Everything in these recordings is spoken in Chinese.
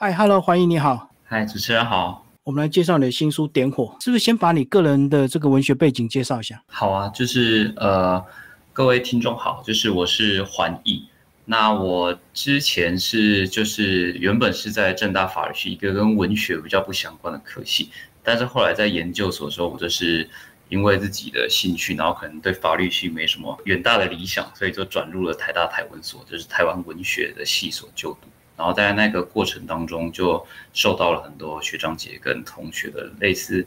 嗨，Hello，欢迎你好。嗨，主持人好。我们来介绍你的新书《点火》，是不是先把你个人的这个文学背景介绍一下？好啊，就是呃，各位听众好，就是我是环艺。那我之前是就是原本是在正大法律系一个跟文学比较不相关的科系，但是后来在研究所的时候，我就是因为自己的兴趣，然后可能对法律系没什么远大的理想，所以就转入了台大台文所，就是台湾文学的系所就读。然后在那个过程当中，就受到了很多学长姐跟同学的类似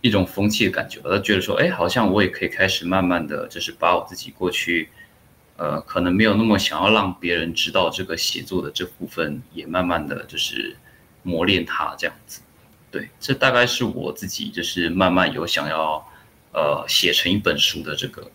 一种风气的感觉，他觉得说，哎，好像我也可以开始慢慢的就是把我自己过去，呃，可能没有那么想要让别人知道这个写作的这部分，也慢慢的就是磨练它这样子。对，这大概是我自己就是慢慢有想要呃写成一本书的这个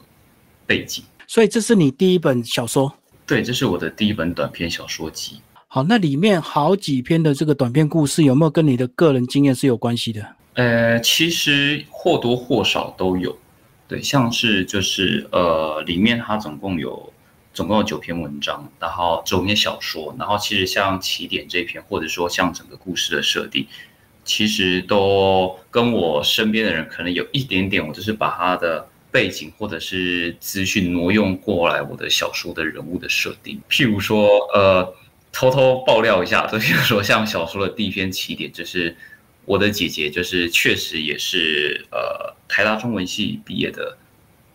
背景。所以这是你第一本小说？对，这是我的第一本短篇小说集。好，那里面好几篇的这个短篇故事，有没有跟你的个人经验是有关系的？呃，其实或多或少都有。对，像是就是呃，里面它总共有总共有九篇文章，然后九篇小说，然后其实像起点这篇，或者说像整个故事的设定，其实都跟我身边的人可能有一点点，我就是把他的背景或者是资讯挪用过来我的小说的人物的设定，譬如说呃。偷偷爆料一下，就比如说像小说的第一篇起点，就是我的姐姐，就是确实也是呃台大中文系毕业的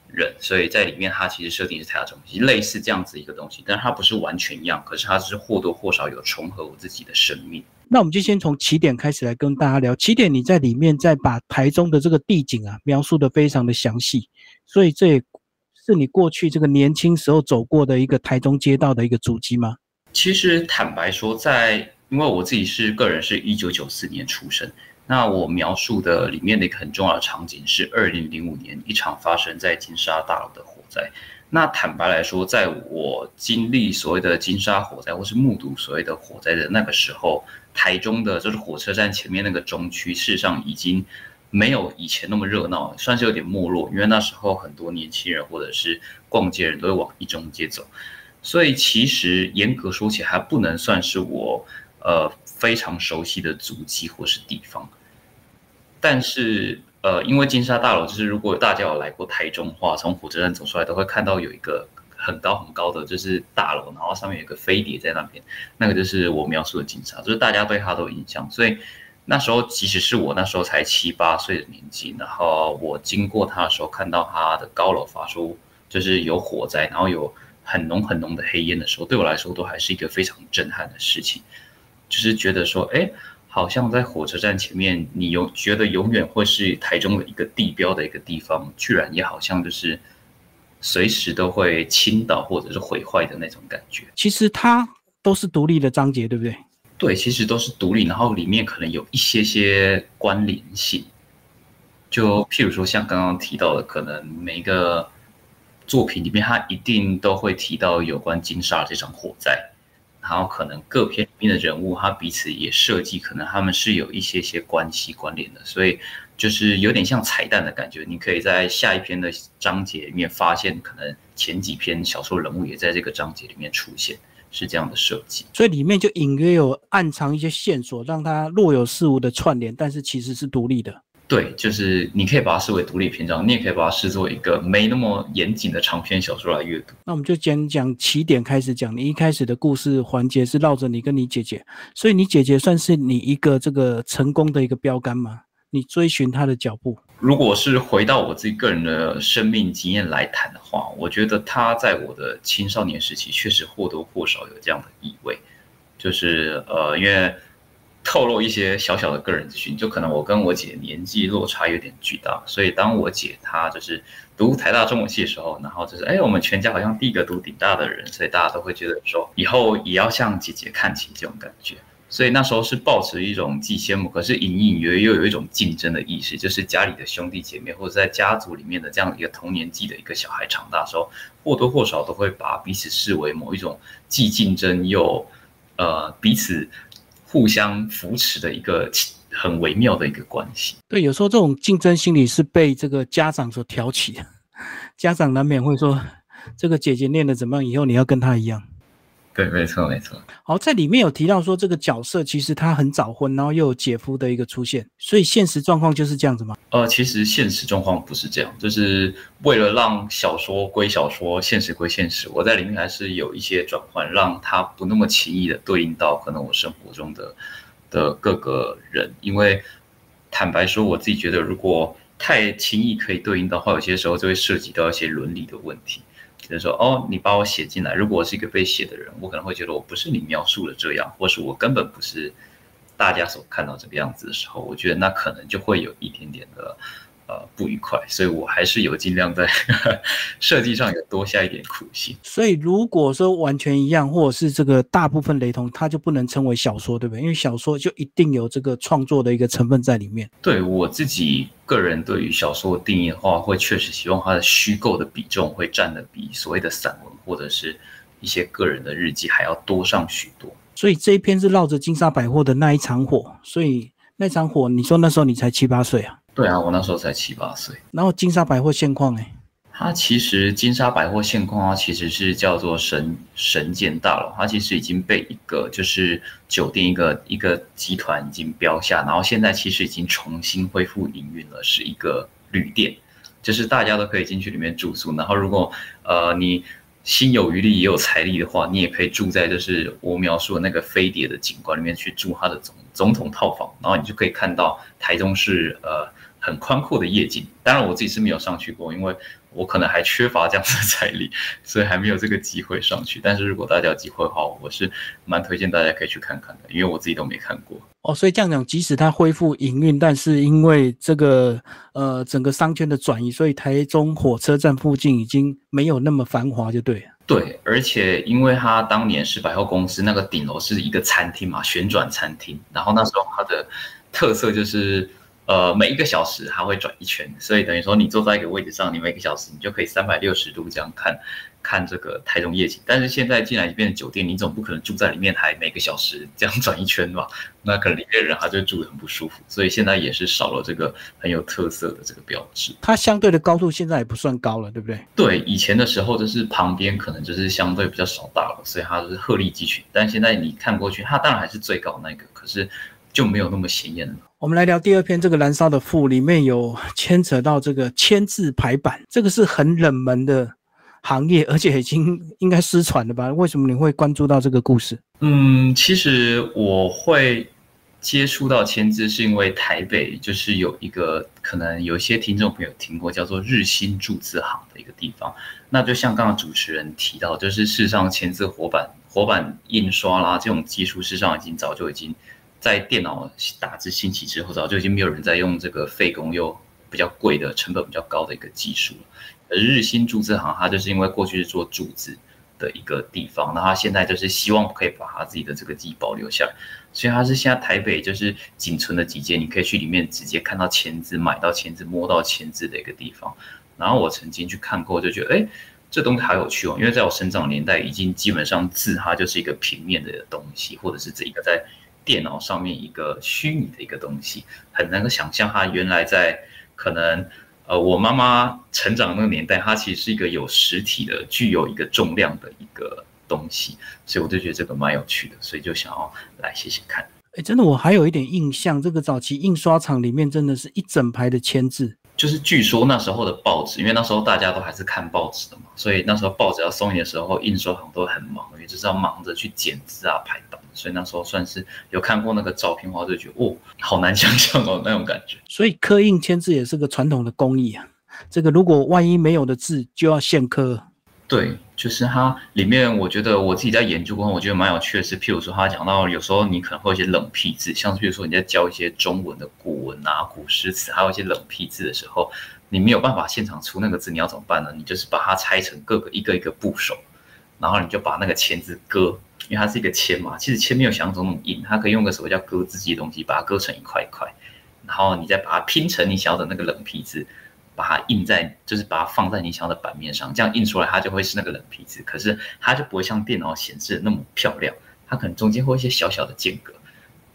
人，所以在里面她其实设定是台大中文系，类似这样子一个东西，但是它不是完全一样，可是它是或多或少有重合我自己的生命。那我们就先从起点开始来跟大家聊。起点你在里面再把台中的这个地景啊描述的非常的详细，所以这也是你过去这个年轻时候走过的一个台中街道的一个足迹吗？其实坦白说，在因为我自己是个人，是一九九四年出生。那我描述的里面的一个很重要的场景是二零零五年一场发生在金沙大楼的火灾。那坦白来说，在我经历所谓的金沙火灾，或是目睹所谓的火灾的那个时候，台中的就是火车站前面那个中区，事实上已经没有以前那么热闹，算是有点没落。因为那时候很多年轻人或者是逛街人都会往一中街走。所以其实严格说起，还不能算是我呃非常熟悉的足迹或是地方。但是呃，因为金沙大楼，就是如果大家有来过台中的话，从火车站走出来都会看到有一个很高很高的就是大楼，然后上面有个飞碟在那边，那个就是我描述的金沙，就是大家对它都有印象。所以那时候即使是我那时候才七八岁的年纪，然后我经过它的时候，看到它的高楼发出就是有火灾，然后有。很浓很浓的黑烟的时候，对我来说都还是一个非常震撼的事情，就是觉得说，哎，好像在火车站前面，你永觉得永远会是台中的一个地标的一个地方，居然也好像就是随时都会倾倒或者是毁坏的那种感觉。其实它都是独立的章节，对不对？对，其实都是独立，然后里面可能有一些些关联性，就譬如说像刚刚提到的，可能每一个。作品里面，他一定都会提到有关金沙这场火灾，然后可能各篇里面的人物，他彼此也设计，可能他们是有一些些关系关联的，所以就是有点像彩蛋的感觉。你可以在下一篇的章节里面发现，可能前几篇小说人物也在这个章节里面出现，是这样的设计。所以里面就隐约有暗藏一些线索，让它若有似无的串联，但是其实是独立的。对，就是你可以把它视为独立篇章，你也可以把它视作一个没那么严谨的长篇小说来阅读。那我们就先讲起点开始讲，你一开始的故事环节是绕着你跟你姐姐，所以你姐姐算是你一个这个成功的一个标杆吗？你追寻她的脚步。如果是回到我自己个人的生命经验来谈的话，我觉得她在我的青少年时期确实或多或少有这样的意味，就是呃，因为。透露一些小小的个人资讯，就可能我跟我姐年纪落差有点巨大，所以当我姐她就是读台大中文系的时候，然后就是哎，我们全家好像第一个读顶大的人，所以大家都会觉得说以后也要向姐姐看齐这种感觉，所以那时候是抱持一种既羡慕，可是隐隐约约又有一种竞争的意识，就是家里的兄弟姐妹或者在家族里面的这样一个同年纪的一个小孩长大的时候，或多或少都会把彼此视为某一种既竞争又呃彼此。互相扶持的一个很微妙的一个关系。对，有时候这种竞争心理是被这个家长所挑起的。家长难免会说：“这个姐姐念的怎么样？以后你要跟她一样。”对，没错，没错。好，在里面有提到说，这个角色其实他很早婚，然后又有姐夫的一个出现，所以现实状况就是这样子吗？呃，其实现实状况不是这样，就是为了让小说归小说，现实归现实，我在里面还是有一些转换，让他不那么轻易的对应到可能我生活中的的各个人，因为坦白说，我自己觉得如果太轻易可以对应的话，有些时候就会涉及到一些伦理的问题。就是说，哦，你把我写进来，如果我是一个被写的人，我可能会觉得我不是你描述的这样，或是我根本不是大家所看到这个样子的时候，我觉得那可能就会有一点点的。呃，不愉快，所以我还是有尽量在 设计上有多下一点苦心。所以如果说完全一样，或者是这个大部分雷同，它就不能称为小说，对不对？因为小说就一定有这个创作的一个成分在里面。对我自己个人对于小说的定义的话，会确实希望它的虚构的比重会占的比所谓的散文或者是一些个人的日记还要多上许多。所以这一篇是绕着金沙百货的那一场火，所以那场火，你说那时候你才七八岁啊？对啊，我那时候才七八岁。然后金沙百货现况哎，它其实金沙百货现况啊，其实是叫做神神剑大楼，它其实已经被一个就是酒店一个一个集团已经标下，然后现在其实已经重新恢复营运了，是一个旅店，就是大家都可以进去里面住宿，然后如果呃你心有余力也有财力的话，你也可以住在就是我描述的那个飞碟的景观里面去住它的总总统套房，然后你就可以看到台中市呃。很宽阔的夜景，当然我自己是没有上去过，因为我可能还缺乏这样的财力，所以还没有这个机会上去。但是如果大家有机会的话，我是蛮推荐大家可以去看看的，因为我自己都没看过。哦，所以这样讲，即使它恢复营运，但是因为这个呃整个商圈的转移，所以台中火车站附近已经没有那么繁华，就对。对，而且因为它当年是百货公司，那个顶楼是一个餐厅嘛，旋转餐厅，然后那时候它的特色就是。呃，每一个小时它会转一圈，所以等于说你坐在一个位置上，你每个小时你就可以三百六十度这样看，看这个台中夜景。但是现在进来变成酒店，你总不可能住在里面还每个小时这样转一圈吧？那可能里面人他就住得很不舒服，所以现在也是少了这个很有特色的这个标志。它相对的高度现在也不算高了，对不对？对，以前的时候就是旁边可能就是相对比较少大楼，所以它就是鹤立鸡群。但现在你看过去，它当然还是最高那个，可是就没有那么显眼了。我们来聊第二篇，这个燃烧的父里面有牵扯到这个签字排版，这个是很冷门的行业，而且已经应该失传了吧？为什么你会关注到这个故事？嗯，其实我会接触到签字，是因为台北就是有一个可能有些听众朋友听过叫做日新铸字行的一个地方。那就像刚刚主持人提到，就是事实上签字活版活版印刷啦这种技术，事实上已经早就已经。在电脑打字兴起之后，早就已经没有人在用这个费工又比较贵的、成本比较高的一个技术了。而日新铸字行，它就是因为过去是做铸字的一个地方，那它现在就是希望可以把它自己的这个技艺保留下来，所以它是现在台北就是仅存的几间，你可以去里面直接看到签字、买到签字、摸到签字的一个地方。然后我曾经去看过，就觉得哎，这东西好有趣哦，因为在我生长年代，已经基本上字它就是一个平面的东西，或者是这一个在。电脑上面一个虚拟的一个东西，很难够想象它原来在可能呃我妈妈成长那个年代，它其实是一个有实体的、具有一个重量的一个东西，所以我就觉得这个蛮有趣的，所以就想要来写写看。哎，真的我还有一点印象，这个早期印刷厂里面真的是一整排的签字。就是据说那时候的报纸，因为那时候大家都还是看报纸的嘛，所以那时候报纸要送印的时候，印刷行都很忙，因为就是要忙着去剪字啊、排版，所以那时候算是有看过那个照片的话，就觉得哦，好难想象哦那种感觉。所以刻印签字也是个传统的工艺啊，这个如果万一没有的字，就要现刻。对，就是它里面，我觉得我自己在研究过后，我觉得蛮有趣的是，譬如说他讲到有时候你可能会有一些冷僻字，像譬如说你在教一些中文的古文啊、古诗词，还有一些冷僻字的时候，你没有办法现场出那个字，你要怎么办呢？你就是把它拆成各个一个一个部首，然后你就把那个签字割，因为它是一个签嘛，其实签没有想象中那么硬，它可以用个什么叫割字机的东西把它割成一块一块，然后你再把它拼成你想要的那个冷僻字。把它印在，就是把它放在你想要的版面上，这样印出来它就会是那个冷皮字，可是它就不会像电脑显示的那么漂亮，它可能中间会有一些小小的间隔，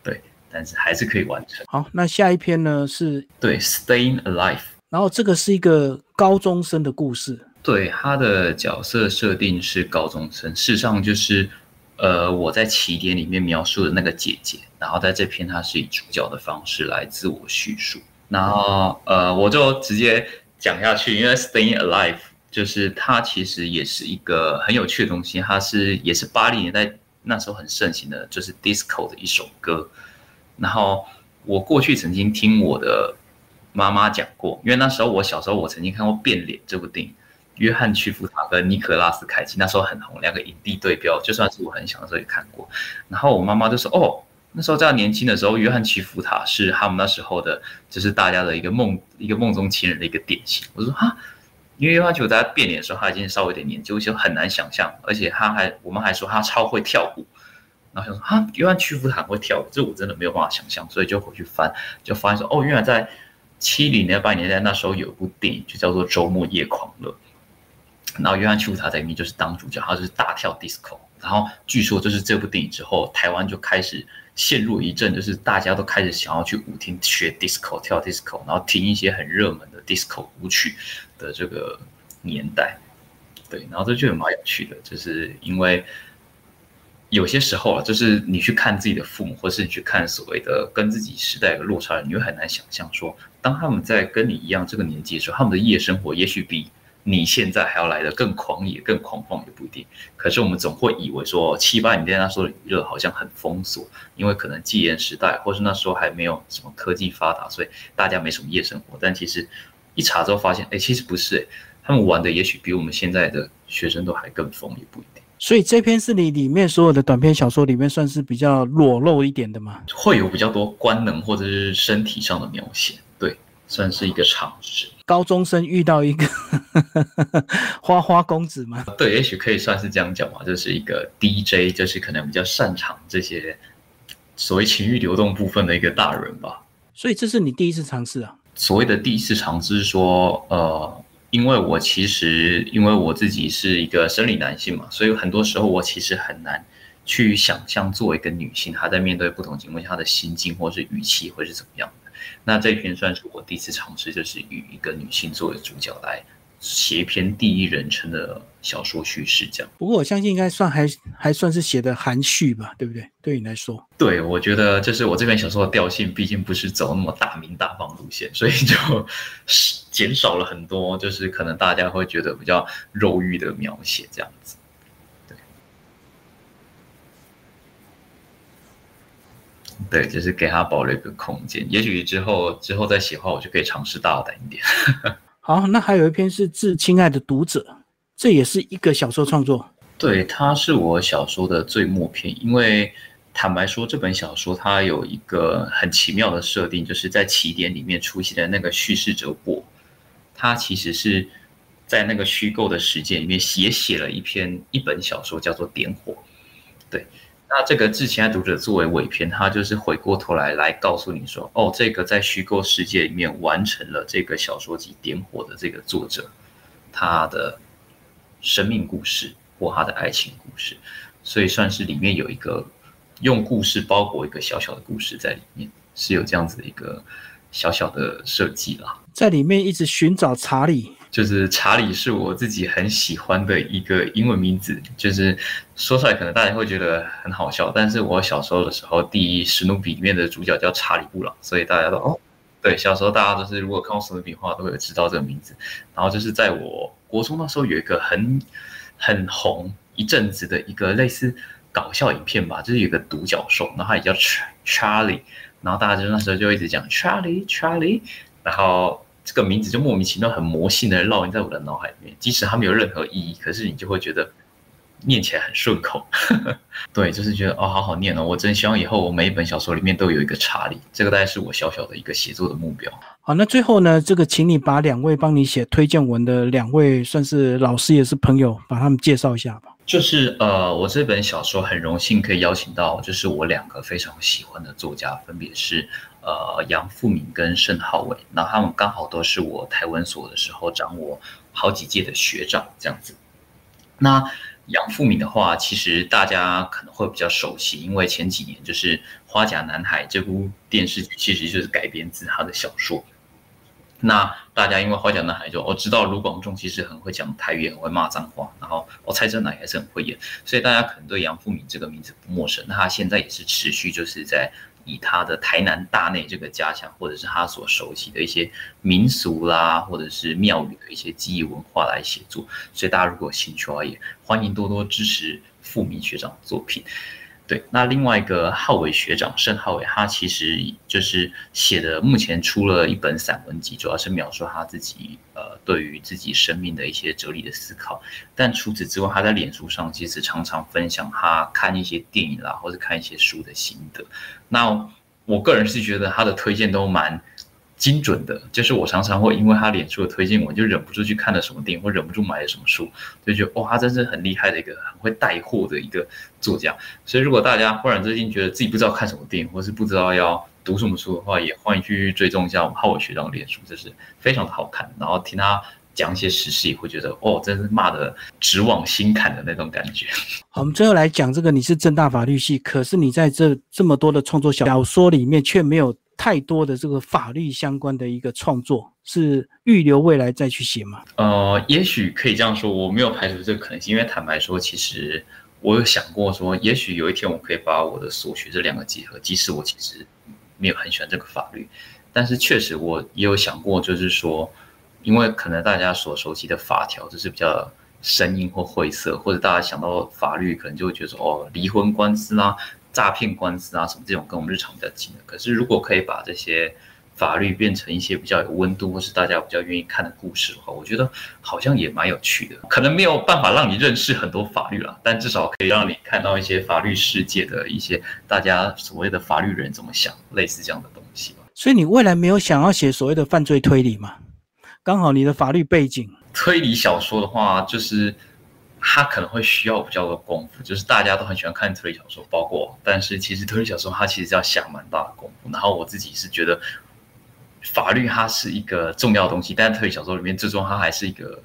对，但是还是可以完成。好，那下一篇呢是对，Staying Alive，然后这个是一个高中生的故事，对，他的角色设定是高中生，事实上就是。呃，我在起点里面描述的那个姐姐，然后在这篇她是以主角的方式来自我叙述，然后呃，我就直接讲下去，因为 Staying Alive 就是它其实也是一个很有趣的东西，它是也是八零年代那时候很盛行的，就是 disco 的一首歌，然后我过去曾经听我的妈妈讲过，因为那时候我小时候我曾经看过《变脸》这部电影。约翰·屈服塔跟尼可拉斯·凯奇那时候很红，两个影帝对标，就算是我很小的时候也看过。然后我妈妈就说：“哦，那时候在年轻的时候，约翰·屈服塔是他们那时候的，就是大家的一个梦，一个梦中情人的一个典型。”我说：“哈，因为约翰·屈服塔变脸的时候，他已经稍微有点年纪，就很难想象。而且他还，我们还说他超会跳舞。然后就说：哈，约翰·屈服塔会跳舞，这我真的没有办法想象。所以就回去翻，就发现说：哦，原来在七零年、八零年代那时候有一部电影，就叫做《周末夜狂乐》。”然后约翰·屈服塔在里面就是当主角，他就是大跳 disco。然后据说就是这部电影之后，台湾就开始陷入一阵，就是大家都开始想要去舞厅学 disco 跳 disco，然后听一些很热门的 disco 舞曲的这个年代。对，然后这就蛮有趣的，就是因为有些时候啊，就是你去看自己的父母，或是你去看所谓的跟自己时代有落差人，你会很难想象说，当他们在跟你一样这个年纪的时候，他们的夜生活也许比。你现在还要来的更狂野、更狂放也不一定。可是我们总会以为说七八年代那时候的娱乐好像很封锁，因为可能戒严时代，或是那时候还没有什么科技发达，所以大家没什么夜生活。但其实一查之后发现，哎，其实不是，哎，他们玩的也许比我们现在的学生都还更疯，也不一定。所以这篇是你里面所有的短篇小说里面算是比较裸露一点的吗？会有比较多官能或者是身体上的描写，对，算是一个尝试。高中生遇到一个 花花公子吗？对，也许可以算是这样讲吧，就是一个 DJ，就是可能比较擅长这些所谓情欲流动部分的一个大人吧。所以这是你第一次尝试啊？所谓的第一次尝试，说呃，因为我其实因为我自己是一个生理男性嘛，所以很多时候我其实很难去想象作为一个女性，她在面对不同情况下的心境或是语气会是怎么样。那这篇算是我第一次尝试，就是与一个女性作为主角来写一篇第一人称的小说叙事，这样。不过我相信应该算还还算是写的含蓄吧，对不对？对你来说，对，我觉得就是我这篇小说的调性，毕竟不是走那么大名大方路线，所以就减少了很多，就是可能大家会觉得比较肉欲的描写，这样子。对，就是给他保留一个空间，也许之后之后再写话，我就可以尝试大胆一点。好，那还有一篇是致亲爱的读者，这也是一个小说创作。对，它是我小说的最末篇，因为坦白说，这本小说它有一个很奇妙的设定，就是在起点里面出现的那个叙事者我，他其实是在那个虚构的时间里面也写了一篇一本小说，叫做《点火》。对。那这个致亲爱读者作为尾篇，他就是回过头来来告诉你说，哦，这个在虚构世界里面完成了这个小说集点火的这个作者，他的生命故事或他的爱情故事，所以算是里面有一个用故事包裹一个小小的故事在里面，是有这样子的一个小小的设计啦，在里面一直寻找查理。就是查理是我自己很喜欢的一个英文名字，就是说出来可能大家会觉得很好笑，但是我小时候的时候，第一史努比里面的主角叫查理布朗，所以大家都哦，对，小时候大家都是如果看过史努比的话，都会知道这个名字。然后就是在我国中那时候有一个很很红一阵子的一个类似搞笑影片吧，就是有个独角兽，然后他也叫查理，然后大家就那时候就一直讲查理查理，然后。这个名字就莫名其妙、很魔性的烙印在我的脑海里面，即使它没有任何意义，可是你就会觉得念起来很顺口。对，就是觉得哦，好好念哦。我真希望以后我每一本小说里面都有一个查理，这个大概是我小小的一个写作的目标。好，那最后呢，这个请你把两位帮你写推荐文的两位算是老师也是朋友，把他们介绍一下吧。就是呃，我这本小说很荣幸可以邀请到，就是我两个非常喜欢的作家，分别是。呃，杨富敏跟盛浩伟，那他们刚好都是我台文所的时候掌握好几届的学长这样子。那杨富敏的话，其实大家可能会比较熟悉，因为前几年就是《花甲男孩》这部电视剧，其实就是改编自他的小说。那大家因为花甲男孩就我知道卢广仲其实很会讲台语，很会骂脏话，然后我蔡振南也是很会演，所以大家可能对杨富敏这个名字不陌生。那他现在也是持续就是在以他的台南大内这个家乡，或者是他所熟悉的一些民俗啦，或者是庙宇的一些记忆文化来写作。所以大家如果有兴趣的话，也欢迎多多支持富民学长的作品。对，那另外一个浩伟学长盛浩伟，他其实就是写的，目前出了一本散文集，主要是描述他自己呃对于自己生命的一些哲理的思考。但除此之外，他在脸书上其实常常分享他看一些电影啦，或者看一些书的心得。那我个人是觉得他的推荐都蛮。精准的，就是我常常会因为他脸书的推荐，我就忍不住去看了什么电影，或忍不住买了什么书，就觉得哇，他真是很厉害的一个很会带货的一个作家。所以如果大家忽然最近觉得自己不知道看什么电影，或是不知道要读什么书的话，也欢迎去追踪一下我们浩伟学长的脸书，这是非常的好看。然后听他讲一些时事，也会觉得哦，真是骂的直往心坎的那种感觉。好，我们最后来讲这个，你是正大法律系，可是你在这这么多的创作小说里面却没有。太多的这个法律相关的一个创作是预留未来再去写吗？呃，也许可以这样说，我没有排除这个可能性。因为坦白说，其实我有想过说，也许有一天我可以把我的所学这两个结合。即使我其实没有很喜欢这个法律，但是确实我也有想过，就是说，因为可能大家所熟悉的法条就是比较生硬或晦涩，或者大家想到法律可能就会觉得，哦，离婚官司啊。诈骗官司啊，什么这种跟我们日常比较近的。可是如果可以把这些法律变成一些比较有温度，或是大家比较愿意看的故事的话，我觉得好像也蛮有趣的。可能没有办法让你认识很多法律了，但至少可以让你看到一些法律世界的一些大家所谓的法律人怎么想，类似这样的东西吧。所以你未来没有想要写所谓的犯罪推理吗？刚好你的法律背景，推理小说的话，就是。他可能会需要比较多功夫，就是大家都很喜欢看推理小说，包括，但是其实推理小说它其实要下蛮大的功夫。然后我自己是觉得，法律它是一个重要的东西，但是推理小说里面最终它还是一个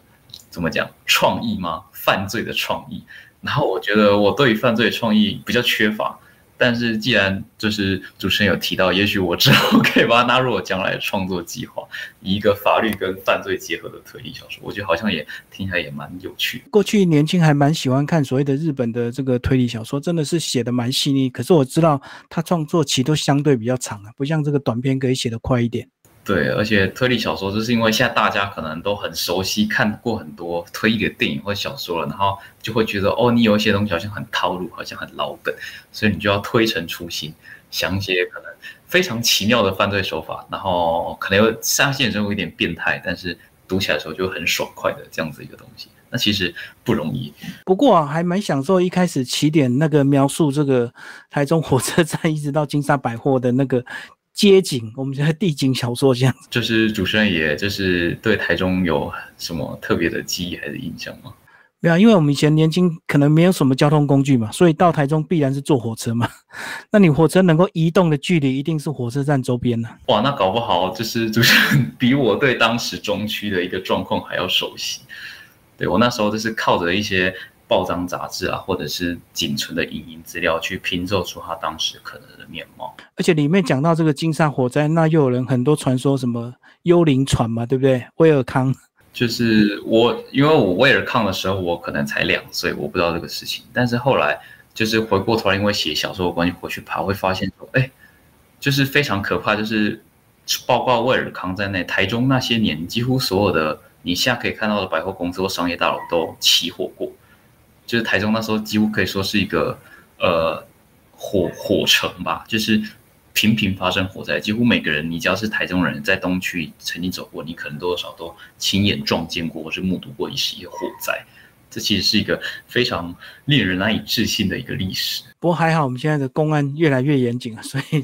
怎么讲创意吗？犯罪的创意。然后我觉得我对于犯罪的创意比较缺乏。但是既然就是主持人有提到，也许我之后可以把它纳入我将来的创作计划，以一个法律跟犯罪结合的推理小说，我觉得好像也听起来也蛮有趣。过去年轻还蛮喜欢看所谓的日本的这个推理小说，真的是写的蛮细腻。可是我知道他创作期都相对比较长啊，不像这个短篇可以写的快一点。对，而且推理小说就是因为现在大家可能都很熟悉，看过很多推理的电影或小说了，然后就会觉得哦，你有一些东西好像很套路，好像很老梗，所以你就要推陈出新，想一些可能非常奇妙的犯罪手法，然后可能有杀线中有点变态，但是读起来的时候就很爽快的这样子一个东西，那其实不容易。不过还蛮享受一开始起点那个描述这个台中火车站一直到金沙百货的那个。街景，我们现在地景小说这样子，就是主持人，也就是对台中有什么特别的记忆还是印象吗？没有，因为我们以前年轻，可能没有什么交通工具嘛，所以到台中必然是坐火车嘛。那你火车能够移动的距离，一定是火车站周边呢。哇，那搞不好就是主持人比我对当时中区的一个状况还要熟悉。对我那时候就是靠着一些。报章杂志啊，或者是仅存的影音资料，去拼凑出他当时可能的面貌。而且里面讲到这个金沙火灾，那又有人很多传说什么幽灵船嘛，对不对？威尔康，就是我，因为我威尔康的时候，我可能才两岁，我不知道这个事情。但是后来就是回过头来，因为写小说的关系回去爬，会发现说，哎，就是非常可怕，就是包括威尔康在内，台中那些年几乎所有的你现在可以看到的百货公司或商业大楼都起火过。就是台中那时候几乎可以说是一个呃火火城吧，就是频频发生火灾，几乎每个人你只要是台中人，在东区曾经走过，你可能多少都亲眼撞见过或是目睹过一些火灾。这其实是一个非常令人难以置信的一个历史。不过还好，我们现在的公安越来越严谨了，所以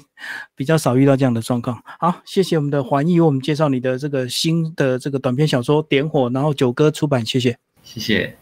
比较少遇到这样的状况。好，谢谢我们的环艺为我们介绍你的这个新的这个短篇小说《点火》，然后九歌出版，谢谢，谢谢。